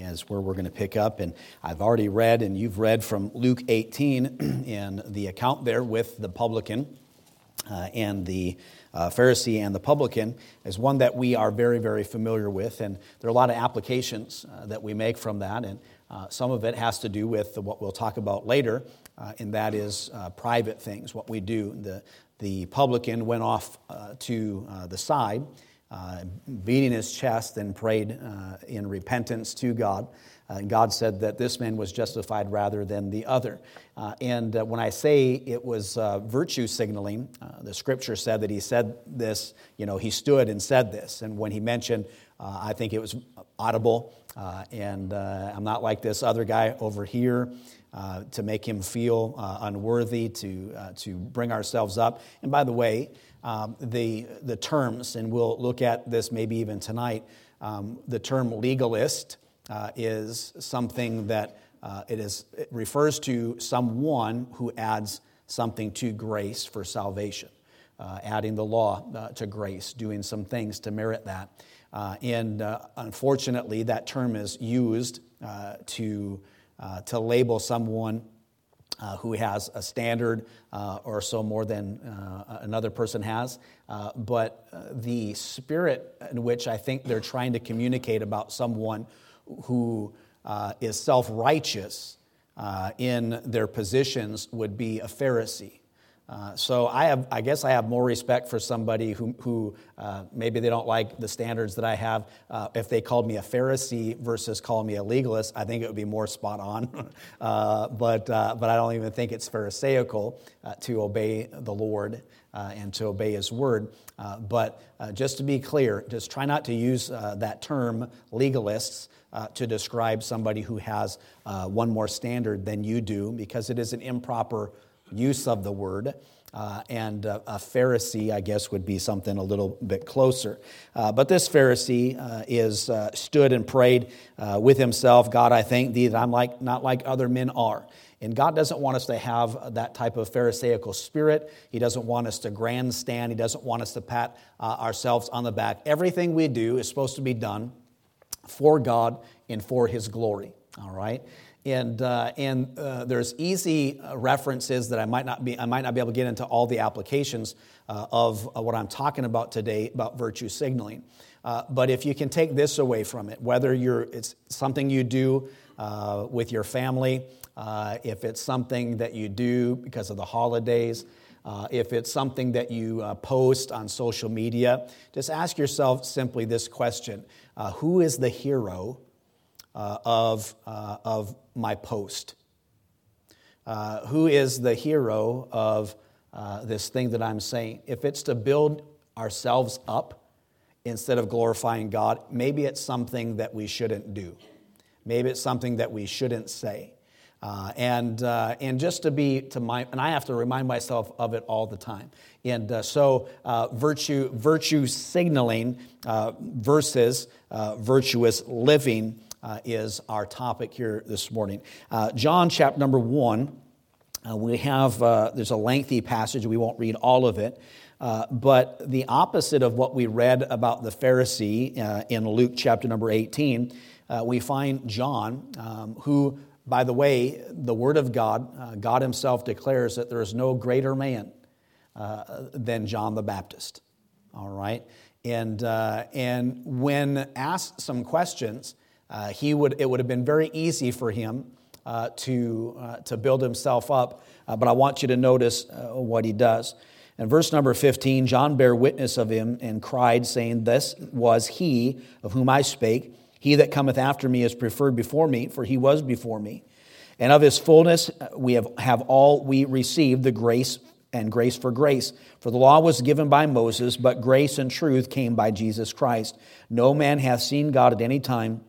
is where we're going to pick up. And I've already read, and you've read from Luke 18 in the account there with the publican uh, and the uh, Pharisee and the publican is one that we are very, very familiar with. And there are a lot of applications uh, that we make from that. And uh, some of it has to do with what we'll talk about later, uh, and that is uh, private things, what we do. The, the publican went off to the side uh, beating his chest and prayed uh, in repentance to God. Uh, God said that this man was justified rather than the other. Uh, and uh, when I say it was virtue signaling, the scripture said that he said this, you know, he stood and said this. And when he mentioned, I think it was audible, and I'm not like this other guy over here. To make him feel unworthy, to, to bring ourselves up. And by the way, um, the, the terms, and we'll look at this maybe even tonight. Um, the term legalist uh, is something that uh, it, is, it refers to someone who adds something to grace for salvation, uh, adding the law uh, to grace, doing some things to merit that. Uh, and uh, unfortunately, that term is used to, to label someone uh, who has a standard uh, or so more than uh, another person has. Uh, but uh, the spirit in which I think they're trying to communicate about someone who uh, is self righteous in their positions would be a Pharisee. Uh, so I have, I guess I have more respect for somebody who, who uh, maybe they don't like the standards that I have. Uh, if they called me a Pharisee versus calling me a legalist, I think it would be more spot on. Uh, but, uh, but I don't even think it's Pharisaical to obey the Lord and to obey His word. but just to be clear, just try not to use that term legalists. to describe somebody who has one more standard than you do, because it is an improper use of the word. Uh, and uh, a Pharisee, I guess, would be something a little bit closer. Uh, but this Pharisee uh, is uh, stood and prayed uh, with himself, God, I thank thee that I'm like, not like other men are. And God doesn't want us to have that type of Pharisaical spirit. He doesn't want us to grandstand. He doesn't want us to pat ourselves on the back. Everything we do is supposed to be done for God and for His glory. All right? And uh, and uh, there's easy uh, references that I might not be I might not be able to get into all the applications uh, of uh, what I'm talking about today about virtue signaling. Uh, but if you can take this away from it, whether you're it's something you do with your family, if it's something that you do because of the holidays. if it's something that you post on social media, just ask yourself simply this question Who is the hero uh, of, uh, of my post? Uh, who is the hero of uh, this thing that I'm saying? If it's to build ourselves up instead of glorifying God, maybe it's something that we shouldn't do. Maybe it's something that we shouldn't say. Uh, and, uh, and just to be to my and I have to remind myself of it all the time. And uh, so uh, virtue virtue signaling uh, versus virtuous living uh, is our topic here this morning. Uh, John chapter number one, uh, we have, uh, there's a lengthy passage, we won't read all of it. Uh, but the opposite of what we read about the Pharisee uh, in Luke chapter number 18, we find John, um, who, by the way, the Word of God, God Himself declares that there is no greater man than John the Baptist. All right? And, and when asked some questions, uh, he would, it would have been very easy for him uh, to, uh, to build himself up, uh, but I want you to notice uh, what he does. In verse number 15, John bare witness of him and cried, saying, This was he of whom I spake. He that cometh after me is preferred before me, for he was before me. And of his fullness uh, we have, have all we received the grace and grace for grace. For the law was given by Moses, but grace and truth came by Jesus Christ. No man hath seen God at any time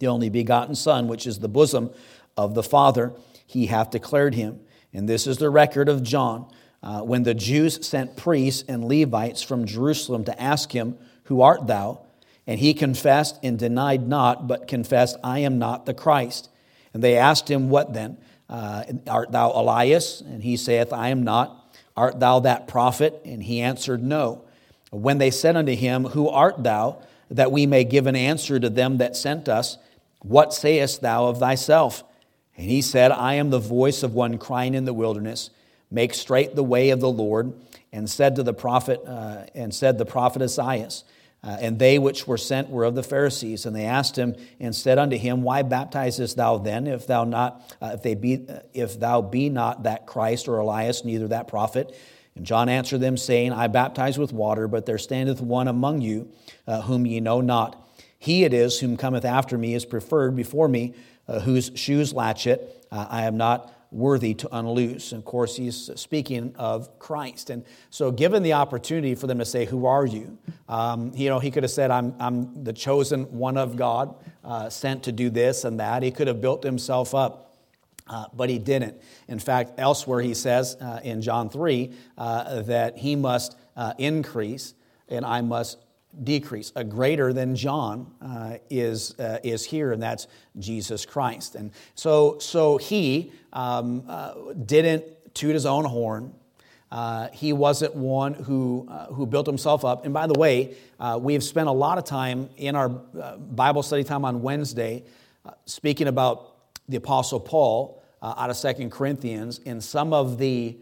the only begotten Son, which is the bosom of the Father, he hath declared him. And this is the record of John. Uh, when the Jews sent priests and Levites from Jerusalem to ask him, Who art thou? And he confessed and denied not, but confessed, I am not the Christ. And they asked him, What then? Uh, art thou Elias? And he saith, I am not. Art thou that prophet? And he answered, No. When they said unto him, Who art thou? That we may give an answer to them that sent us. What sayest thou of thyself? And he said, I am the voice of one crying in the wilderness, make straight the way of the Lord. And said to the prophet, uh, and said the prophet Isaiah, uh, and they which were sent were of the Pharisees, and they asked him and said unto him, Why baptizest thou then, if thou not, uh, if they be, uh, if thou be not that Christ or Elias, neither that prophet? And John answered them, saying, I baptize with water, but there standeth one among you, uh, whom ye know not. He it is whom cometh after me is preferred before me, uh, whose shoes latchet uh, I am not worthy to unloose. And of course, he's speaking of Christ. And so, given the opportunity for them to say, Who are you? Um, you know, he could have said, I'm, I'm the chosen one of God, uh, sent to do this and that. He could have built himself up. Uh, but he didn't. In fact, elsewhere he says uh, in John 3 uh, that he must uh, increase and I must decrease. A greater than John uh, is, uh, is here, and that's Jesus Christ. And so, so he um, uh, didn't toot his own horn. Uh, he wasn't one who, uh, who built himself up. And by the way, uh, we've spent a lot of time in our Bible study time on Wednesday speaking about the Apostle Paul out of Second Corinthians in some of the,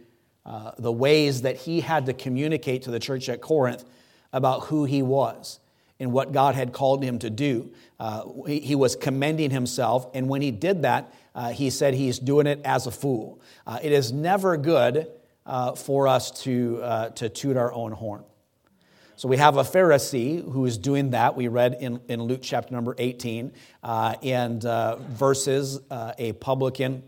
the ways that he had to communicate to the church at Corinth about who he was and what God had called him to do. Uh, he, he, was commending himself, and when he did that, uh, he said he's doing it as a fool. Uh, it is never good uh, for us to, uh, to toot our own horn. So we have a Pharisee who is doing that. We read in, in Luke chapter number 18, uh, and verses a publican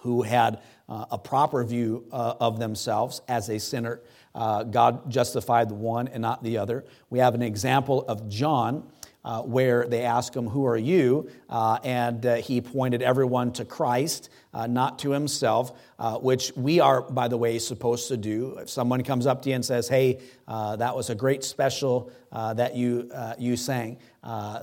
who had a proper view of themselves as a sinner uh, God justified the one and not the other. We have an example of John. Uh, where they ask him, Who are you? Uh, and uh, he pointed everyone to Christ, uh, not to himself, uh, which we are, by the way, supposed to do. If someone comes up to you and says, Hey, that was a great special that you, you sang,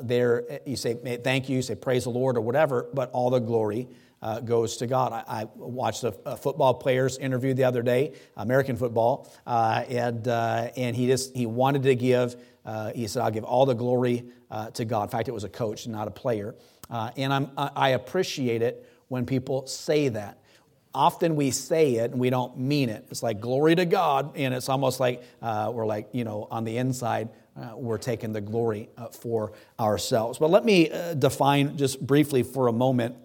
there you say, Thank you, you say, Praise the Lord, or whatever, but all the glory uh, goes to God. I, I watched a, a, football player's interview the other day, American football, uh, and, uh, and he just he wanted to give, uh, he said, I'll give all the glory uh, to God. In fact, it was a coach, not a player. Uh, and I'm, I appreciate it when people say that. Often we say it and we don't mean it. It's like glory to God, and it's almost like we're like, you know, on the inside, uh, we're taking the glory uh, for ourselves. But let me uh, define just briefly for a moment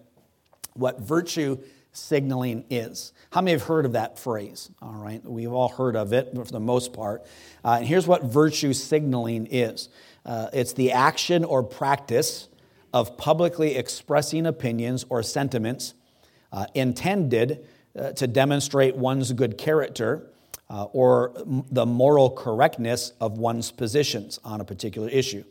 what virtue signaling is. How many have heard of that phrase? All right, we've all heard of it for the most part. Uh, and here's what virtue signaling is uh, it's the action or practice of publicly expressing opinions or sentiments uh, intended uh, to demonstrate one's good character. Uh, or the moral correctness of one's positions on a particular issue.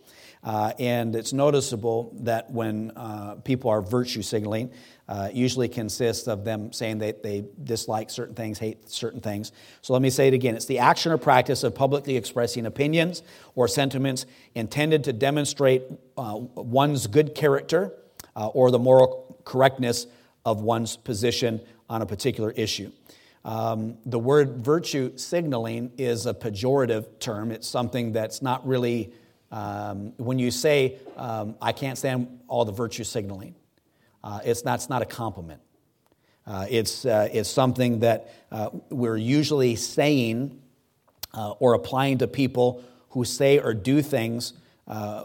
Uh, and it's noticeable that when uh, people are virtue signaling, uh, usually consists of them saying that they dislike certain things, hate certain things. So let me say it again. It's the action or practice of publicly expressing opinions or sentiments intended to demonstrate uh, one's good character uh, or the moral correctness of one's position on a particular issue. Um, the word virtue signaling is a pejorative term. It's something that's not really um, when you say, um, I can't stand all the virtue signaling, uh, it's, not, it's not a compliment. Uh, it's, uh, it's something that uh, we're usually saying uh, or applying to people who say or do things uh,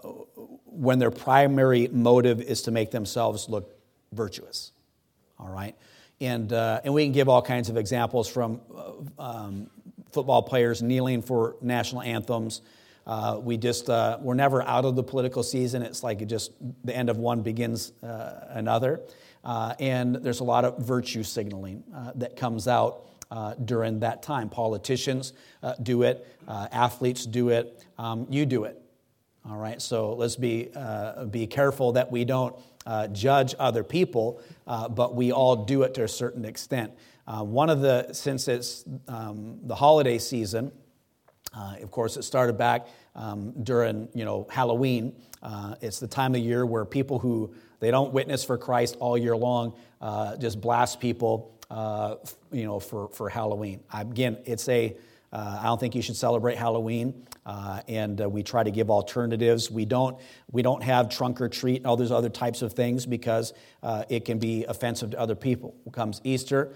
when their primary motive is to make themselves look virtuous. All right? And, and we can give all kinds of examples from um, football players kneeling for national anthems uh, we just, uh, we're never out of the political season. It's like it just, the end of one begins uh, another. Uh, and there's a lot of virtue signaling uh, that comes out uh, during that time. Politicians do it, athletes do it, um, you do it. All right, so let's be, be careful that we don't judge other people, but we all do it to a certain extent. one of the, since it's um, the holiday season, uh, of course, it started back um, during you know Halloween. Uh, it's the time of year where people who they don't witness for Christ all year long uh, just blast people, uh, you know, for for Halloween. Again, it's a Uh, I don't think you should celebrate Halloween. Uh, and we try to give alternatives. We don't, we don't have trunk or treat and all those other types of things because it can be offensive to other people. Comes Easter,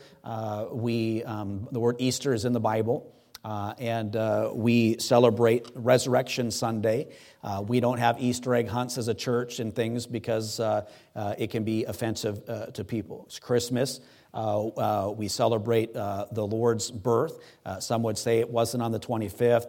we, um, the word Easter is in the Bible. Uh, and uh, we celebrate Resurrection Sunday. Uh, we don't have Easter egg hunts as a church and things because uh, uh, it can be offensive uh, to people. It's Christmas. We celebrate the Lord's birth. some would say it wasn't on the 25th.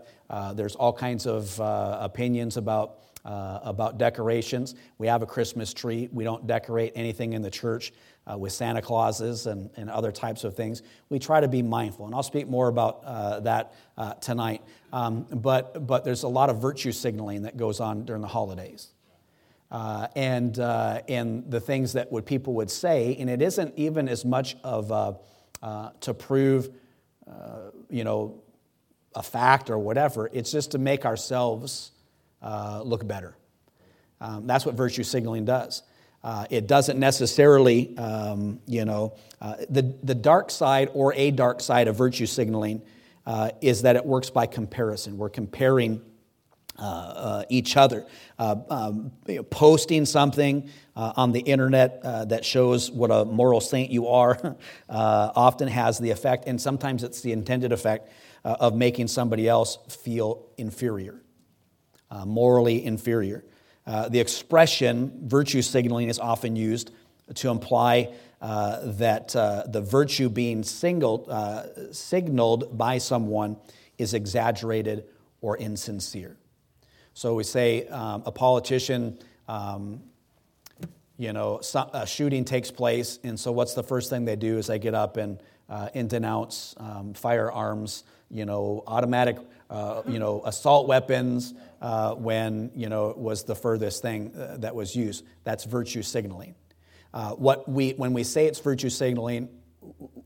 there's all kinds of opinions about. about decorations. We have a Christmas tree. We don't decorate anything in the church uh, with Santa Clauses and, and other types of things. We try to be mindful, and I'll speak more about uh, that uh, tonight. Um, but, but there's a lot of virtue signaling that goes on during the holidays. Uh, and, uh, and the things that would, people would say, and it isn't even as much of uh, to prove, you know, a fact or whatever. It's just to make ourselves look better. Um, that's what virtue signaling does. Uh, it doesn't necessarily, um, you know, uh, the, the dark side or a dark side of virtue signaling uh, is that it works by comparison. We're comparing uh, uh, each other. Uh, um, you know, posting something on the internet that shows what a moral saint you are often has the effect, and sometimes it's the intended effect of making somebody else feel inferior, morally inferior. Uh, the expression virtue signaling is often used to imply uh, that uh, the virtue being singled, uh, signaled by someone is exaggerated or insincere. So we say um, a politician, um, you know, a shooting takes place, and so what's the first thing they do is they get up and, uh, and denounce um, firearms, you know, automatic uh, you know, assault weapons uh, when, you know, was the furthest thing uh, that was used. That's virtue signaling. Uh, what we, when we say it's virtue signaling,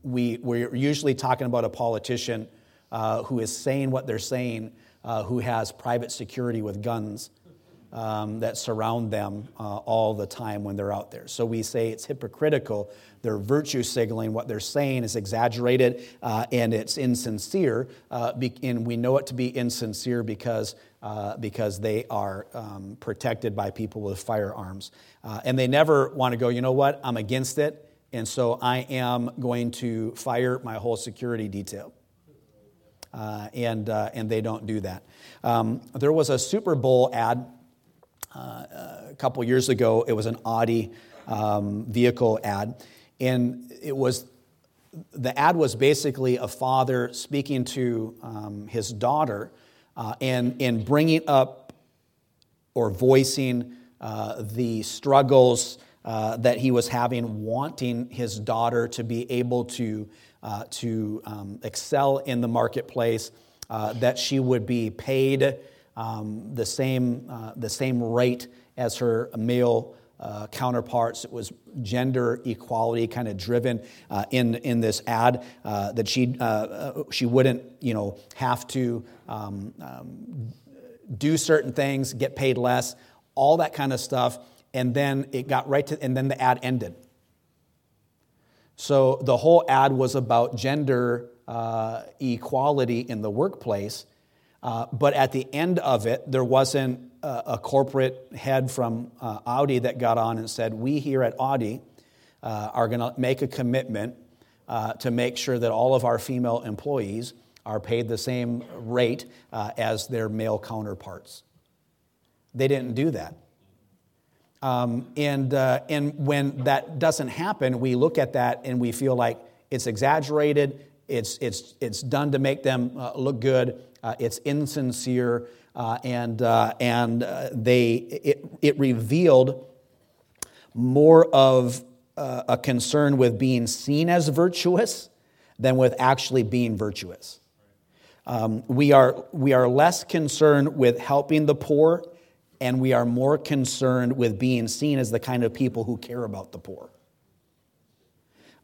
we, we're usually talking about a politician uh, who is saying what they're saying, who has private security with guns um, that surround them uh, all the time when they're out there. So we say it's hypocritical. They're virtue signaling. What they're saying is exaggerated uh, and it's insincere. Uh, and we know it to be insincere because, uh, because they are um, protected by people with firearms. Uh, and they never want to go, you know what, I'm against it. And so I am going to fire my whole security detail. Uh, and, and they don't do that. Um, there was a Super Bowl ad uh, a couple years ago. It was an Audi um, vehicle ad, and it was the ad was basically a father speaking to um, his daughter uh, and, and bringing up or voicing uh, the struggles uh, that he was having, wanting his daughter to be able to, uh, to um, excel in the marketplace, uh, that she would be paid um, the, same, uh, the same rate as her male uh, counterparts. It was gender equality kind of driven uh, in, in this ad uh, that she, she wouldn't you know, have to um, um, do certain things, get paid less, all that kind of stuff. And then it got right to, and then the ad ended. So the whole ad was about gender equality in the workplace uh, but at the end of it, there wasn't a, a corporate head from uh, Audi that got on and said, We here at Audi uh, are going to make a commitment uh, to make sure that all of our female employees are paid the same rate uh, as their male counterparts. They didn't do that. Um, and, and when that doesn't happen, we look at that and we feel like it's exaggerated, it's, it's, it's done to make them look good, uh, it's insincere, uh, and, uh, and uh, they, it, it revealed more of uh, a concern with being seen as virtuous than with actually being virtuous. Um, we, are, we are less concerned with helping the poor, and we are more concerned with being seen as the kind of people who care about the poor.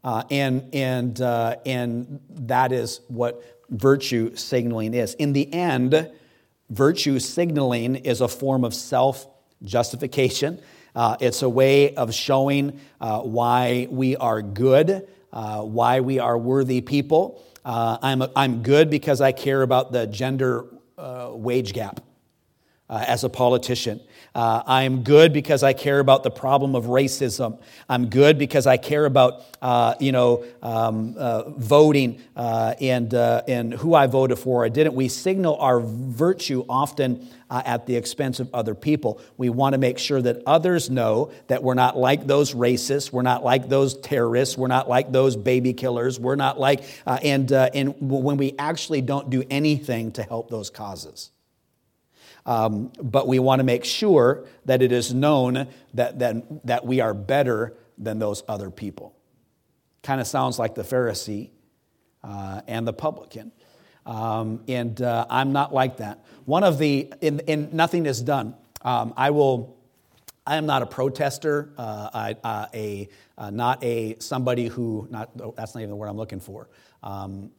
Uh, and, and, uh, and that is what virtue signaling is. In the end, virtue signaling is a form of self justification. Uh, it's a way of showing uh, why we are good, uh, why we are worthy people, Uh, I'm, I'm good because I care about the gender wage gap uh, as a politician. Uh, I'm good because I care about the problem of racism. I'm good because I care about, uh, you know, um, uh, voting uh, and, uh, and who I voted for or didn't. We signal our virtue often at the expense of other people. We want to make sure that others know that we're not like those racists, we're not like those terrorists, we're not like those baby killers, we're not like, and, and when we actually don't do anything to help those causes. Um, but we want to make sure that it is known that, that, that we are better than those other people. Kind of sounds like the Pharisee uh, and the publican. Um, and uh, I'm not like that. One of the, in, in nothing is done. Um, I will, I am not a protester, uh, I, uh, a, uh, not a somebody who, not, that's not even the word I'm looking for. Um,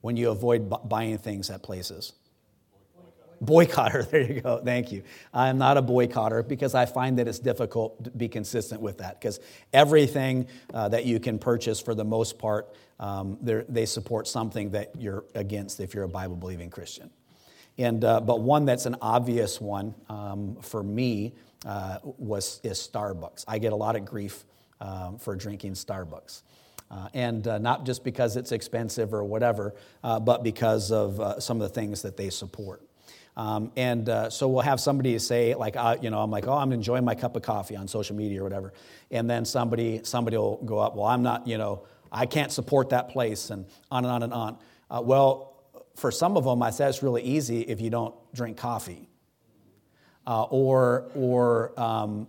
when you avoid bu- buying things at places. Boycotter, there you go, thank you. I'm not a boycotter because I find that it's difficult to be consistent with that because everything uh, that you can purchase for the most part, um, they support something that you're against if you're a Bible believing Christian. And, uh, but one that's an obvious one um, for me uh, was, is Starbucks. I get a lot of grief um, for drinking Starbucks. Uh, and uh, not just because it's expensive or whatever, uh, but because of uh, some of the things that they support. Um, and uh, so we'll have somebody say, like, uh, you know, I'm like, oh, I'm enjoying my cup of coffee on social media or whatever. And then somebody, somebody will go up, well, I'm not, you know, I can't support that place, and on and on and on. Uh, well, for some of them, I said it's really easy if you don't drink coffee. Uh, or, or um,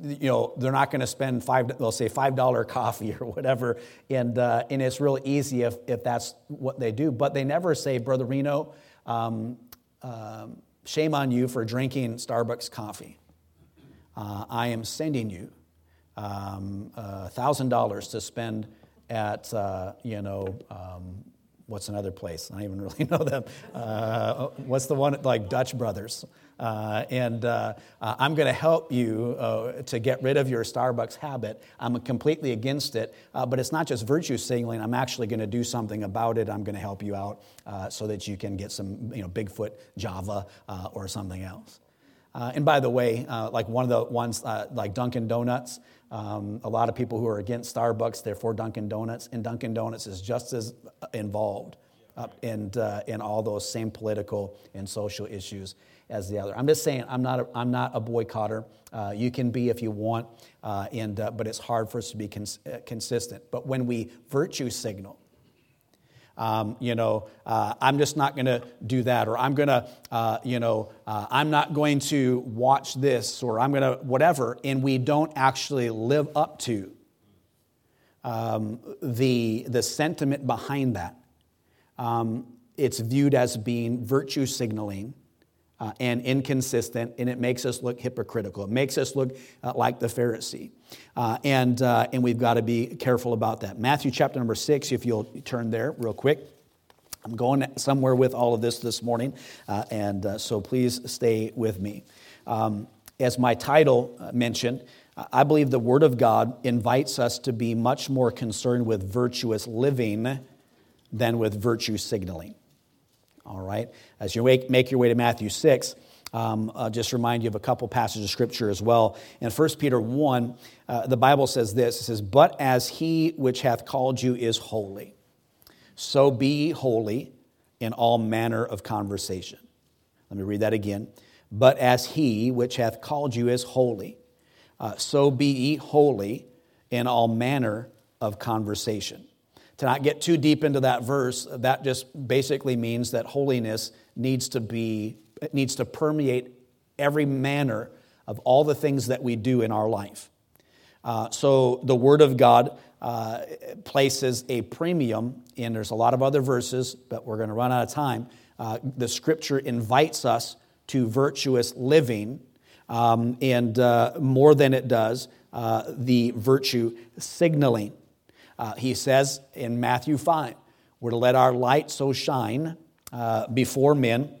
you know, they're not going to spend five, they'll say $5 coffee or whatever. And, uh, and it's really easy if, if that's what they do. But they never say, Brother Reno, um, um, shame on you for drinking Starbucks coffee. Uh, I am sending you um, $1,000 to spend at, uh, you know, um, what's another place? I don't even really know them. Uh, what's the one, like Dutch Brothers? Uh, and uh, uh, I'm going to help you uh, to get rid of your Starbucks habit. I'm completely against it, uh, but it's not just virtue signaling. I'm actually going to do something about it. I'm going to help you out uh, so that you can get some, you know, Bigfoot Java or something else. and by the way, like one of the ones like Dunkin' Donuts, um, a lot of people who are against Starbucks, they're for Dunkin' Donuts, and Dunkin' Donuts is just as involved in, in all those same political and social issues as the other. I'm just saying, I'm not a, I'm not a boycotter. Uh, you can be if you want, uh, and, uh, but it's hard for us to be cons- uh, consistent. But when we virtue signal, um, you know, uh, I'm just not going to do that, or I'm going to, uh, you know, I'm not going to watch this, or I'm going to whatever, and we don't actually live up to um, the, the sentiment behind that. Um, it's viewed as being virtue signaling uh, and inconsistent, and it makes us look hypocritical. It makes us look uh, like the Pharisee. Uh, and, uh, and we've got to be careful about that. Matthew chapter number six, if you'll turn there real quick. I'm going somewhere with all of this this morning, uh, and uh, so please stay with me. Um, as my title mentioned, I believe the Word of God invites us to be much more concerned with virtuous living than with virtue signaling. All right? As you make your way to Matthew 6, um, I'll just remind you of a couple passages of scripture as well. In 1 Peter 1, uh, the Bible says this It says, But as he which hath called you is holy, so be holy in all manner of conversation. Let me read that again. But as he which hath called you is holy, uh, so be ye holy in all manner of conversation. To not get too deep into that verse, that just basically means that holiness needs to be needs to permeate every manner of all the things that we do in our life. Uh, so the Word of God uh, places a premium, and there's a lot of other verses, but we're going to run out of time. Uh, the Scripture invites us to virtuous living, um, and uh, more than it does, uh, the virtue signaling. Uh, he says in Matthew 5, we're to let our light so shine uh, before men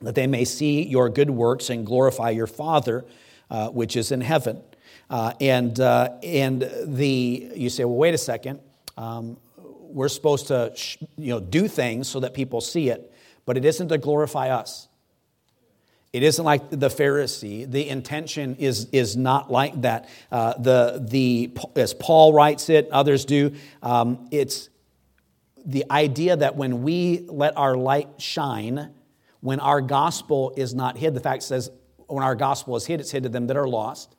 that they may see your good works and glorify your Father uh, which is in heaven. Uh, and, uh, and the, you say, well, wait a second. Um, we're supposed to you know, do things so that people see it, but it isn't to glorify us. It isn't like the Pharisee. The intention is, is not like that. Uh, the, the, as Paul writes it, others do, um, it's the idea that when we let our light shine, when our gospel is not hid, the fact says when our gospel is hid, it's hid to them that are lost.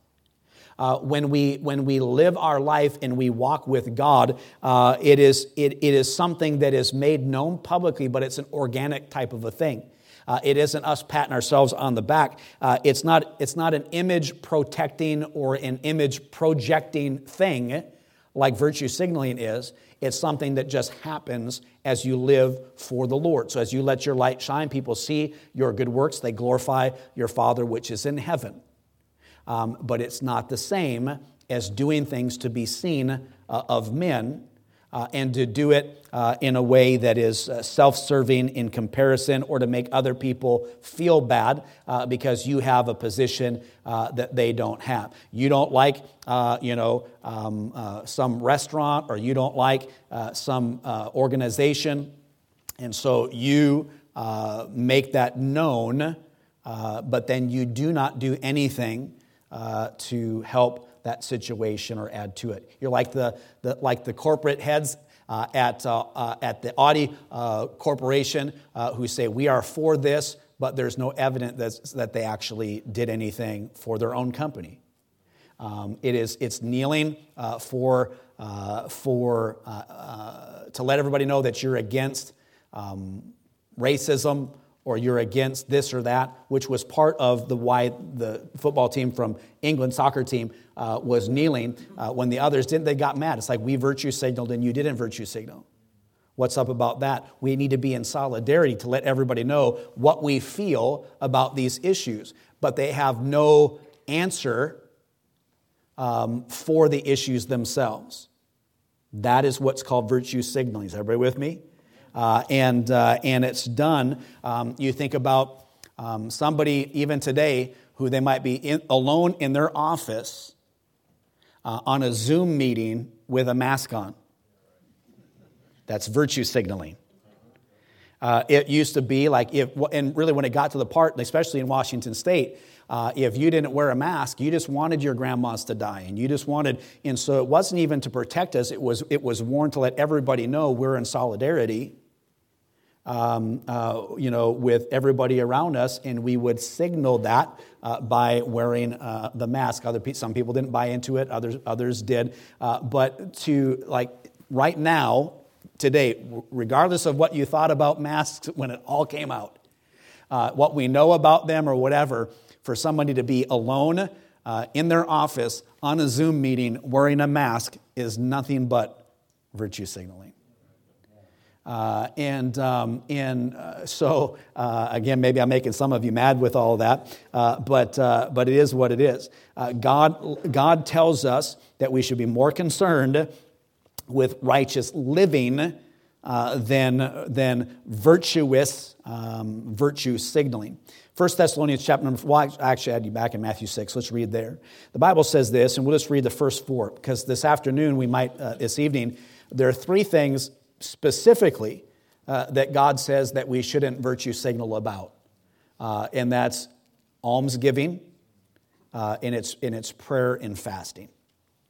Uh, when, we, when we live our life and we walk with God, uh, it, is, it, it is something that is made known publicly, but it's an organic type of a thing. Uh, it isn't us patting ourselves on the back. Uh, it's, not, it's not an image protecting or an image projecting thing like virtue signaling is. It's something that just happens as you live for the Lord. So as you let your light shine, people see your good works, they glorify your Father which is in heaven. Um, but it's not the same as doing things to be seen uh, of men uh, and to do it uh, in a way that is uh, self serving in comparison or to make other people feel bad uh, because you have a position uh, that they don't have. You don't like, uh, you know, um, some restaurant or you don't like some organization, and so you make that known, but then you do not do anything to help that situation or add to it. You're like the, the like the corporate heads uh, at, uh, uh, at the Audi uh, Corporation uh, who say, We are for this, but there's no evidence that they actually did anything for their own company. Um, it is, it's kneeling uh, for, for, to let everybody know that you're against um, racism, or you're against this or that, which was part of the why the football team from England, soccer team, uh, was kneeling uh, when the others didn't. They got mad. It's like we virtue signaled and you didn't virtue signal. What's up about that? We need to be in solidarity to let everybody know what we feel about these issues, but they have no answer um, for the issues themselves. That is what's called virtue signaling. Is everybody with me? Uh, and, uh, and it's done. Um, you think about um, somebody, even today, who they might be in, alone in their office uh, on a Zoom meeting with a mask on. That's virtue signaling. Uh, it used to be like if, and really when it got to the part, especially in Washington State, uh, if you didn't wear a mask, you just wanted your grandmas to die, and you just wanted, and so it wasn't even to protect us. It was it was worn to let everybody know we're in solidarity um, uh, you know, with everybody around us, and we would signal that uh, by wearing uh, the mask. Other pe- some people didn't buy into it, others others did. Uh, but to like right now, today, regardless of what you thought about masks when it all came out, uh, what we know about them or whatever, for somebody to be alone uh, in their office on a Zoom meeting wearing a mask is nothing but virtue signaling. Uh, and um, and uh, so, uh, again, maybe I'm making some of you mad with all that, uh, but, uh, but it is what it is. Uh, God, God tells us that we should be more concerned with righteous living than, than virtuous um, virtue signaling. 1 Thessalonians chapter number, well, actually, I had you back in Matthew 6. Let's read there. The Bible says this, and we'll just read the first four, because this afternoon, we might, this evening, there are three things specifically uh, that God says that we shouldn't virtue signal about, uh, and that's almsgiving uh, in, its, in its prayer and fasting.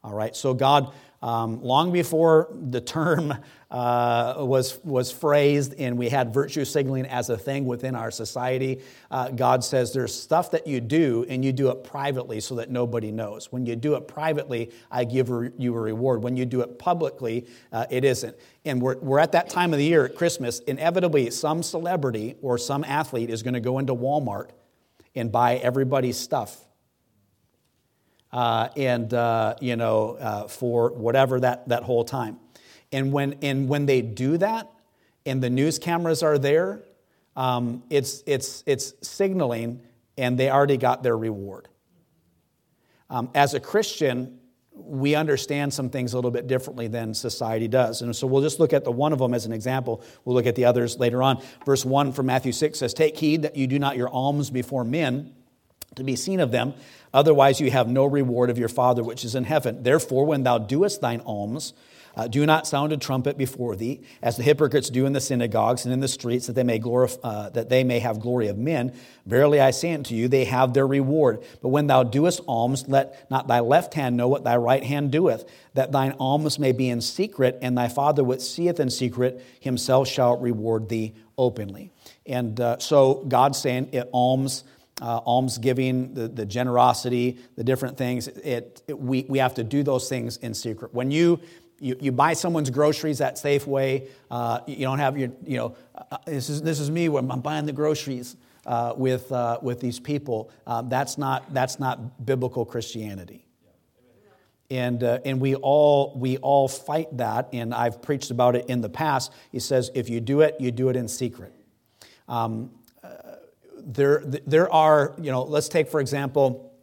All right, so God um, long before the term uh, was, was phrased and we had virtue signaling as a thing within our society, uh, God says there's stuff that you do and you do it privately so that nobody knows. When you do it privately, I give you a reward. When you do it publicly, uh, it isn't. And we're, we're at that time of the year at Christmas. Inevitably, some celebrity or some athlete is going to go into Walmart and buy everybody's stuff uh, and uh, you know uh, for whatever that, that whole time and when, and when they do that and the news cameras are there um, it's, it's, it's signaling and they already got their reward um, as a christian we understand some things a little bit differently than society does. And so we'll just look at the one of them as an example. We'll look at the others later on. Verse 1 from Matthew 6 says, Take heed that you do not your alms before men to be seen of them, Otherwise, you have no reward of your Father which is in heaven. Therefore, when thou doest thine alms, Uh, do not sound a trumpet before thee, as the hypocrites do in the synagogues and in the streets, that they may glorify, uh, that they may have glory of men. Verily I say unto you, they have their reward. But when thou doest alms, let not thy left hand know what thy right hand doeth, that thine alms may be in secret, and thy Father which seeth in secret himself shall reward thee openly. And uh, so God's saying, it alms uh, almsgiving, the, the generosity, the different things. It, it, we, we have to do those things in secret. When you, you, you buy someone's groceries at Safeway, uh, you don't have your, you know, uh, this, is, this is me when I'm buying the groceries uh, with, uh, with these people. Uh, that's, not, that's not biblical Christianity. And, and we, all, we all fight that, and I've preached about it in the past. He says, if you do it, you do it in secret. Um, there, there are, you know, let's take, for example,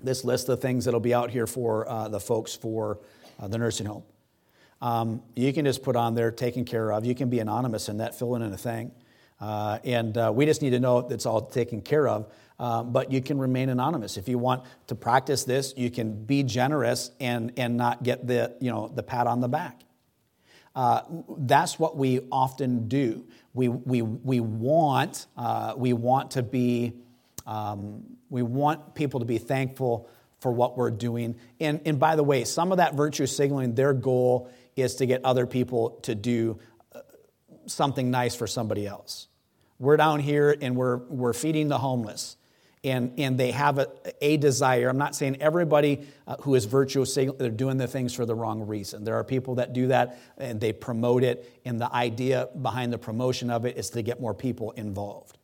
this list of things that'll be out here for uh, the folks for uh, the nursing home. Um, you can just put on there taken care of. You can be anonymous in that, filling in a thing. Uh, and uh, we just need to know it's all taken care of. Um, but you can remain anonymous. If you want to practice this, you can be generous and, and not get the, you know, the pat on the back. Uh, that's what we often do we, we, we, want, uh, we want to be, um, we want people to be thankful for what we're doing. And, and by the way, some of that virtue signaling, their goal is to get other people to do uh, something nice for somebody else. We're down here and we're, we're feeding the homeless and, and they have a, a desire. I'm not saying everybody uh, who is virtuous, they're doing the things for the wrong reason. There are people that do that and they promote it, and the idea behind the promotion of it is to get more people involved.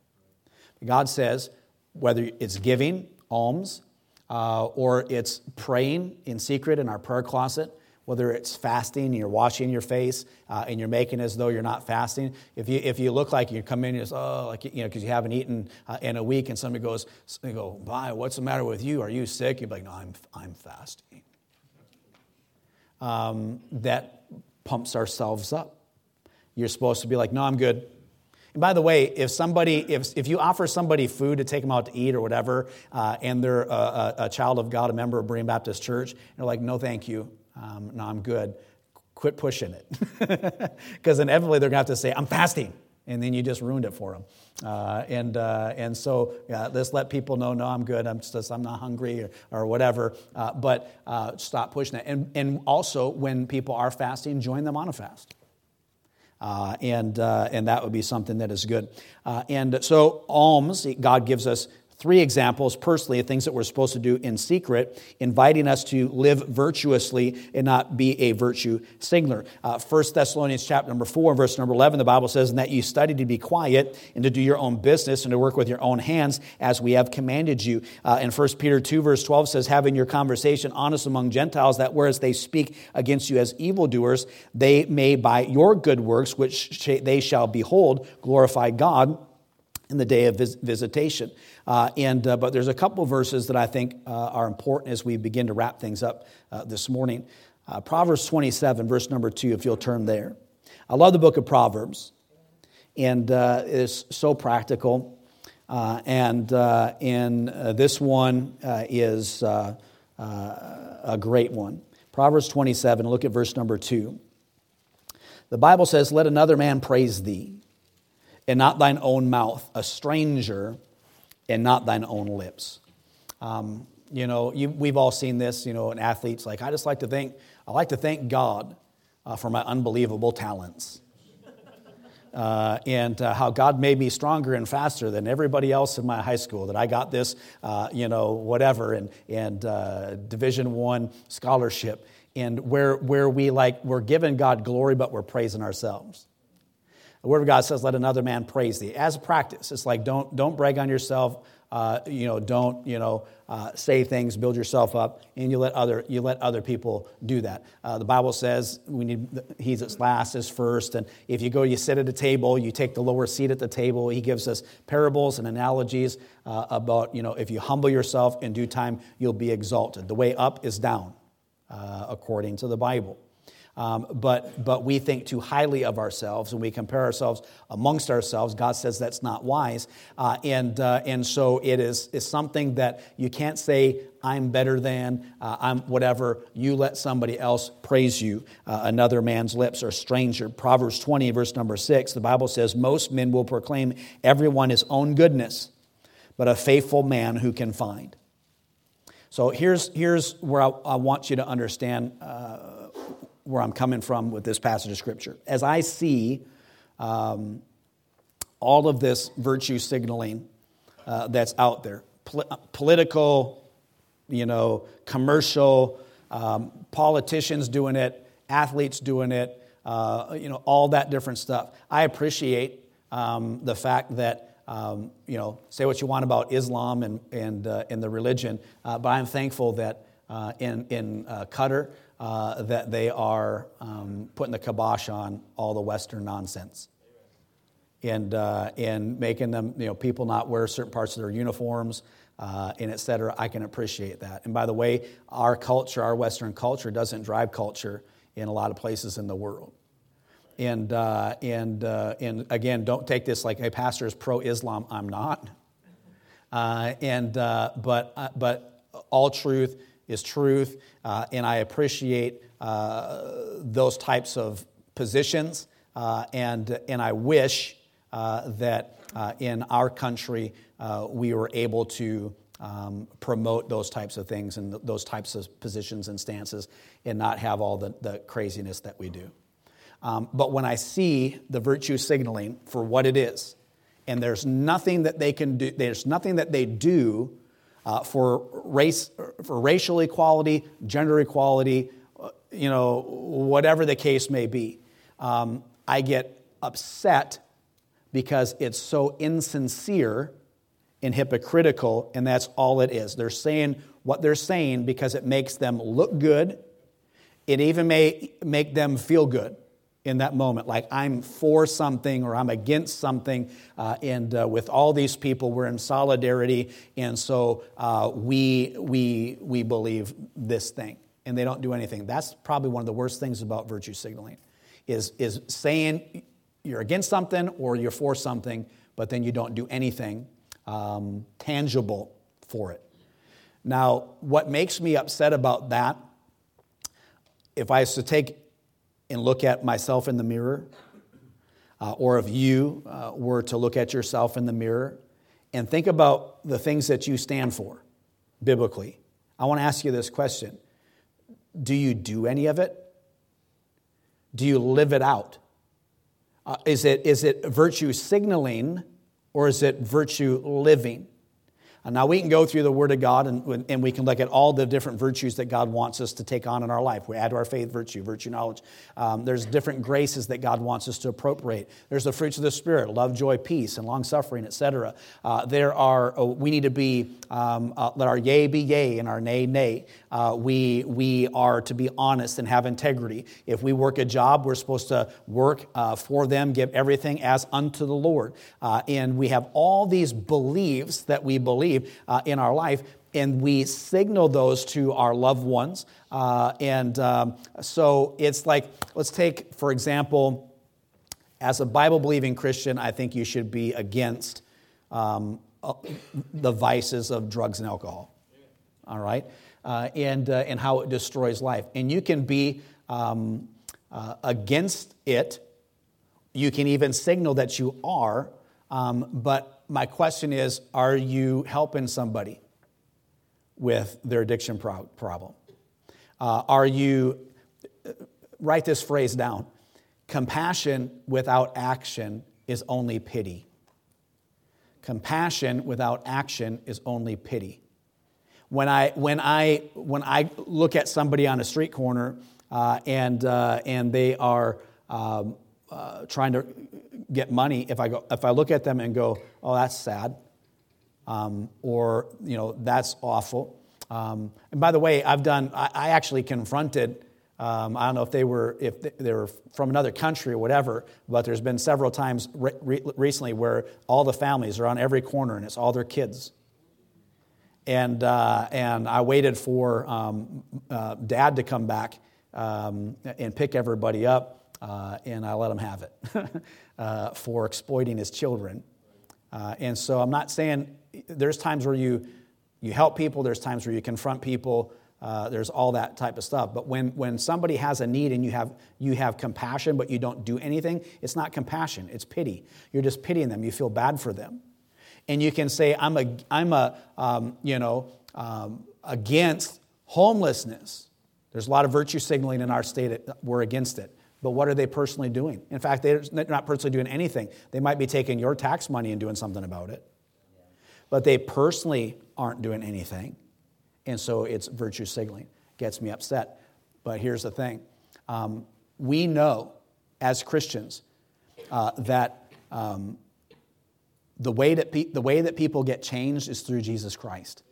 God says, whether it's giving, alms, uh, or it's praying in secret in our prayer closet, whether it's fasting you're washing your face uh, and you're making as though you're not fasting. If you, if you look like you come in and you oh, like, you know, because you haven't eaten uh, in a week and somebody goes, they go, "Why? What's the matter with you? Are you sick? You're like, no, I'm, I'm fasting. Um, that pumps ourselves up. You're supposed to be like, no, I'm good. And by the way, if somebody, if, if you offer somebody food to take them out to eat or whatever, uh, and they're a, a, a, child of God, a member of Berean Baptist Church, and they're like, no, thank you, um, no, I'm good. Quit pushing it. Because inevitably they're going to have to say, I'm fasting. And then you just ruined it for them. Uh, and, uh, and so yeah, let's let people know, no, I'm good. I'm just, I'm not hungry or, or whatever. Uh, but uh, stop pushing it. And, and also, when people are fasting, join them on a fast. Uh, and, uh, and that would be something that is good. and so, alms, God gives us three examples personally of things that we're supposed to do in secret, inviting us to live virtuously and not be a virtue signaler. Uh, 1 Thessalonians chapter number 4, verse number 11, the Bible says, And that you study to be quiet and to do your own business and to work with your own hands as we have commanded you. Uh, and 1 Peter 2, verse 12 says, Having your conversation honest among Gentiles, that whereas they speak against you as evildoers, they may by your good works, which they shall behold, glorify God in the day of vis- visitation. Uh, and, uh, but there's a couple verses that I think uh, are important as we begin to wrap things up uh, this morning. Uh, Proverbs 27, verse number 2, if you'll turn there. I love the book of Proverbs, and it is so practical. and in this one is a great one. Proverbs 27, look at verse number 2. The Bible says, Let another man praise thee, and not thine own mouth, a stranger and not thine own lips. Um, you know, you, we've all seen this, you know, in athletes, like, I just like to thank, I like to thank God uh, for my unbelievable talents. Uh, and uh, how God made me stronger and faster than everybody else in my high school. That I got this, uh, you know, whatever, and and uh, Division One scholarship, and where where we like we're giving God glory, but we're praising ourselves. The Word of God says, "Let another man praise thee." As a practice, it's like don't don't brag on yourself. Uh, you know, don't you know uh, say things, build yourself up, and you let other you let other people do that. Uh, the Bible says we need he's at last is first, and if you go, you sit at a table, you take the lower seat at the table. He gives us parables and analogies uh, about you know if you humble yourself in due time, you'll be exalted. The way up is down, uh, according to the Bible. Um, but, but we think too highly of ourselves and we compare ourselves amongst ourselves. God says that's not wise. Uh, and, uh, and so it is, is something that you can't say, I'm better than, uh, I'm whatever. You let somebody else praise you. Uh, another man's lips are stranger. Proverbs 20, verse number 6, the Bible says, Most men will proclaim everyone his own goodness, but a faithful man who can find. So here's, here's where I, I want you to understand uh, where I'm coming from with this passage of Scripture. As I see um, all of this virtue signaling uh, that's out there, Pol- political, you know, commercial, um, politicians doing it, athletes doing it, uh, you know, all that different stuff. I appreciate um, the fact that um, you know, say what you want about Islam and, and, uh, and the religion, uh, but I'm thankful that uh, in, in uh, Qatar, uh, that they are um, putting the kibosh on all the Western nonsense. And, uh, and making them, you know, people not wear certain parts of their uniforms, and et cetera. I can appreciate that. And by the way, our culture, our Western culture, doesn't drive culture in a lot of places in the world. And, uh, and, uh, and again, don't take this like, hey, pastor is pro Islam. I'm not. Uh, and, uh, but, uh, but all truth is truth. Uh, and I appreciate those types of positions. and, and I wish that in our country we were able to um, promote those types of things and those types of positions and stances and not have all the, the craziness that we do. Um, but when I see the virtue signaling for what it is, and there's nothing that they can do, there's nothing that they do uh, for race, for racial equality, gender equality, uh, you know, whatever the case may be. Um, I get upset because it's so insincere and hypocritical, and that's all it is. They're saying what they're saying because it makes them look good. It even may make them feel good in that moment, like I'm for something or I'm against something. Uh, and uh, with all these people, we're in solidarity, and so uh, we, we, we believe this thing. And they don't do anything. That's probably one of the worst things about virtue signaling, is, is saying you're against something or you're for something, but then you don't do anything um, tangible for it. Now, what makes me upset about that, if I was to take and look at myself in the mirror, uh, or if you uh, were to look at yourself in the mirror and think about the things that you stand for biblically, I want to ask you this question Do you do any of it? Do you live it out? Uh, is, it, is it virtue signaling or is it virtue living? Now, we can go through the Word of God and, and we can look at all the different virtues that God wants us to take on in our life. We add to our faith virtue, virtue knowledge. Um, there's different graces that God wants us to appropriate. There's the fruits of the Spirit love, joy, peace, and long suffering, etc. Uh, there are, uh, we need to be, um, uh, let our yea be yea and our nay, nay. Uh, we, we are to be honest and have integrity. If we work a job, we're supposed to work uh, for them, give everything as unto the Lord. Uh, and we have all these beliefs that we believe uh, in our life, and we signal those to our loved ones. Uh, and um, so it's like, let's take, for example, as a Bible believing Christian, I think you should be against um, uh, the vices of drugs and alcohol. All right? Uh, and, uh, and how it destroys life. And you can be um, uh, against it. You can even signal that you are, um, but my question is are you helping somebody with their addiction pro- problem? Uh, are you, write this phrase down compassion without action is only pity. Compassion without action is only pity. When I, when I, when I look at somebody on a street corner uh, and, uh, and they are um, uh, trying to get money, if I, go, if I look at them and go, oh, that's sad, um, or, you know, that's awful. Um, and by the way, I've done, I, I actually confronted, um, I don't know if they were, if they were from another country or whatever, but there's been several times re- re- recently where all the families are on every corner and it's all their kids. And, uh, and I waited for um, uh, dad to come back um, and pick everybody up, uh, and I let him have it uh, for exploiting his children. Uh, and so I'm not saying there's times where you, you help people, there's times where you confront people, uh, there's all that type of stuff. But when, when somebody has a need and you have, you have compassion, but you don't do anything, it's not compassion, it's pity. You're just pitying them, you feel bad for them. And you can say, I'm, a, I'm a, um, you know, um, against homelessness. There's a lot of virtue signaling in our state, we're against it. But what are they personally doing? In fact, they're not personally doing anything. They might be taking your tax money and doing something about it. But they personally aren't doing anything. And so it's virtue signaling. Gets me upset. But here's the thing um, we know as Christians uh, that um, the, way that pe- the way that people get changed is through Jesus Christ.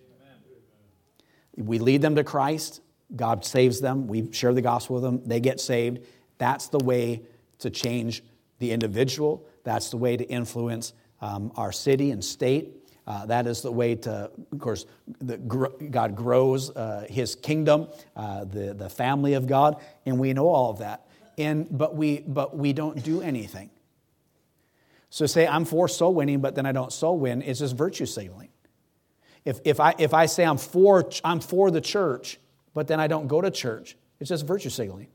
Amen. We lead them to Christ, God saves them, we share the gospel with them, they get saved. That's the way to change the individual, that's the way to influence um, our city and state. Uh, that is the way to, of course, the, God grows uh, his kingdom, uh, the, the family of God, and we know all of that. And, but, we, but we don't do anything. So say, I'm for soul winning, but then I don't soul win, it's just virtue signaling. If, if, I, if I say I'm for, I'm for the church, but then I don't go to church, it's just virtue signaling.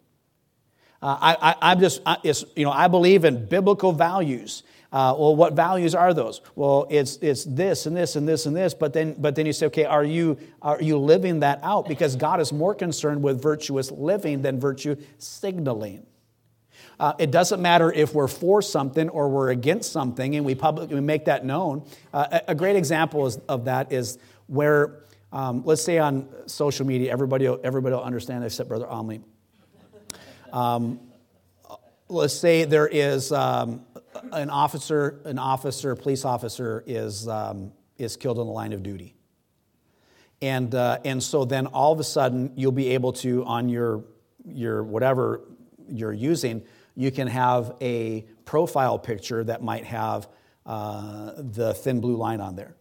Uh, I, I, am just, I, you know, I believe in biblical values. Uh, well, what values are those? Well, it's, it's this and this and this and this, but then, but then you say, okay, are you, are you living that out? Because God is more concerned with virtuous living than virtue signaling. Uh, it doesn't matter if we're for something or we're against something, and we publicly we make that known. Uh, a great example is, of that is where, um, let's say on social media, everybody, everybody will understand except Brother Omley. Um, let's say there is um, an officer, an officer, police officer is, um, is killed in the line of duty. And, uh, and so then all of a sudden you'll be able to, on your, your whatever you're using, you can have a profile picture that might have uh, the thin blue line on there.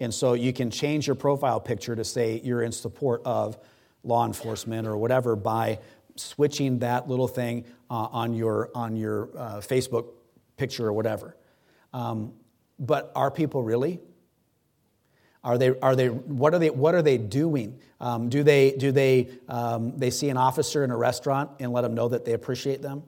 And so you can change your profile picture to say you're in support of law enforcement or whatever by switching that little thing uh, on your, on your uh, Facebook picture or whatever. Um, but are people really? Are they, are they, what, are they, what are they doing? Um, do they, do they, um, they see an officer in a restaurant and let them know that they appreciate them?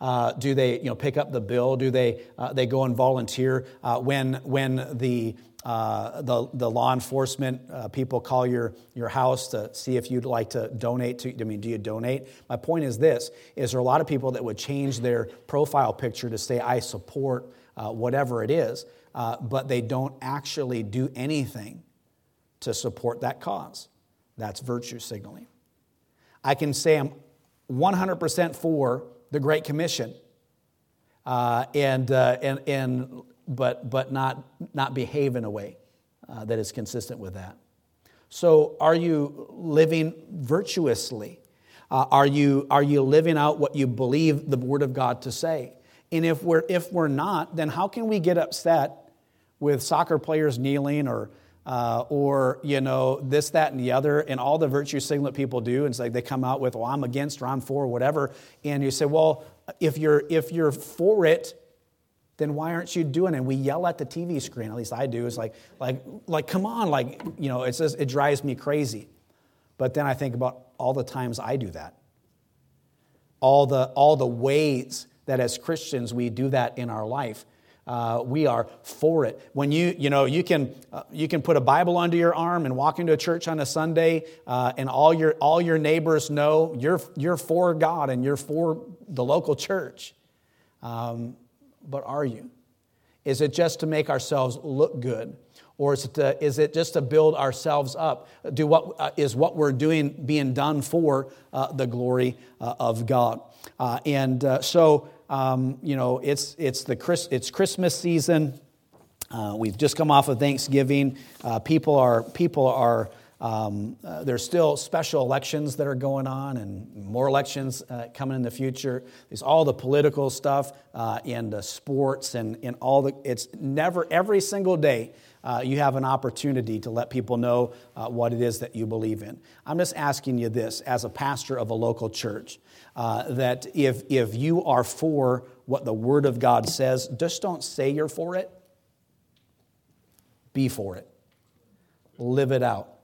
Uh, do they you know, pick up the bill? Do they, uh, they go and volunteer? Uh, when, when the, uh, the, the law enforcement uh, people call your, your house to see if you'd like to donate to, I mean, do you donate? My point is this, is there a lot of people that would change their profile picture to say, I support whatever it is, but they don't actually do anything to support that cause. That's virtue signaling. I can say I'm 100% for the Great Commission. Uh, and, uh, and, and but, but not, not behave in a way uh, that is consistent with that. So, are you living virtuously? Uh, are, you, are you living out what you believe the Word of God to say? And if we're, if we're not, then how can we get upset with soccer players kneeling or, uh, or you know, this, that, and the other, and all the virtue signal that people do? And it's like they come out with, well, I'm against or I'm for, or whatever. And you say, well, if you're, if you're for it, then why aren't you doing it? And we yell at the TV screen, at least I do. It's like, like, like come on, like, you know, it says it drives me crazy. But then I think about all the times I do that. All the, all the ways that as Christians we do that in our life. Uh, we are for it. When you, you know, you can, uh, you can put a Bible under your arm and walk into a church on a Sunday, uh, and all your, all your neighbors know you're, you're for God and you're for the local church. Um, but are you? Is it just to make ourselves look good? Or is it, to, is it just to build ourselves up? Do what, uh, is what we're doing being done for uh, the glory uh, of God? And so, um, you know, it's, it's, the Chris, it's Christmas season. Uh, we've just come off of Thanksgiving. people are, people are Um, uh, there's still special elections that are going on and more elections uh, coming in the future. There's all the political stuff uh, and sports and, and all the, it's never, every single day, uh, you have an opportunity to let people know uh, what it is that you believe in. I'm just asking you this as a pastor of a local church uh, that if, if you are for what the Word of God says, just don't say you're for it, be for it, live it out.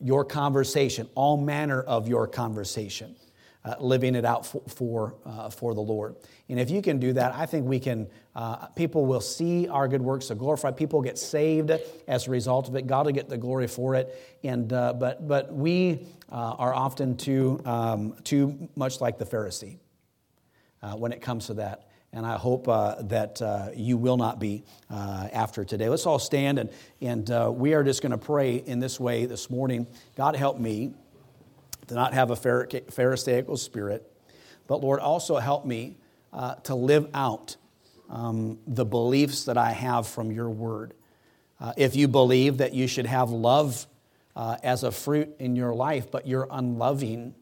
Your conversation, all manner of your conversation, uh, living it out for, for, uh, for, the Lord. And if you can do that, I think we can, uh, people will see our good works, to glorify. People get saved as a result of it. God will get the glory for it. And, uh, but, but we uh, are often too, um, too much like the Pharisee uh, when it comes to that and I hope that you will not be after today. Let's all stand, and, and we are just going to pray in this way this morning. God, help me to not have a Pharisaical spirit, but Lord, also help me uh, to live out um, the beliefs that I have from your word. Uh, if you believe that you should have love as a fruit in your life, but you're unloving,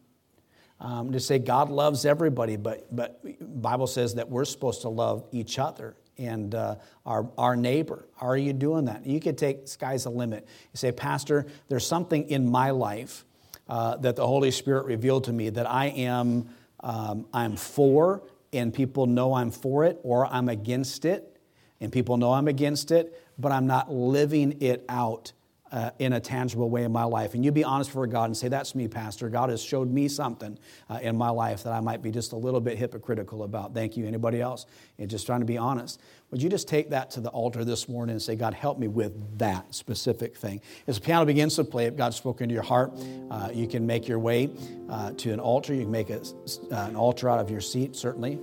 um, to say God loves everybody, but but Bible says that we're supposed to love each other and uh, our our neighbor. Are you doing that? You could take sky's the limit. You say, Pastor, there's something in my life uh, that the Holy Spirit revealed to me that I am um, I'm for, and people know I'm for it, or I'm against it, and people know I'm against it, but I'm not living it out uh, in a tangible way in my life. And you be honest for God and say, That's me, Pastor. God has showed me something uh, in my life that I might be just a little bit hypocritical about. Thank you. Anybody else? And just trying to be honest. Would you just take that to the altar this morning and say, God, help me with that specific thing? As the piano begins to play, if God's spoken to your heart, uh, you can make your way uh, to an altar. You can make a, uh, an altar out of your seat, certainly.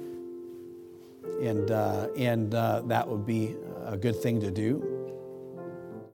And, uh, and that would be a good thing to do.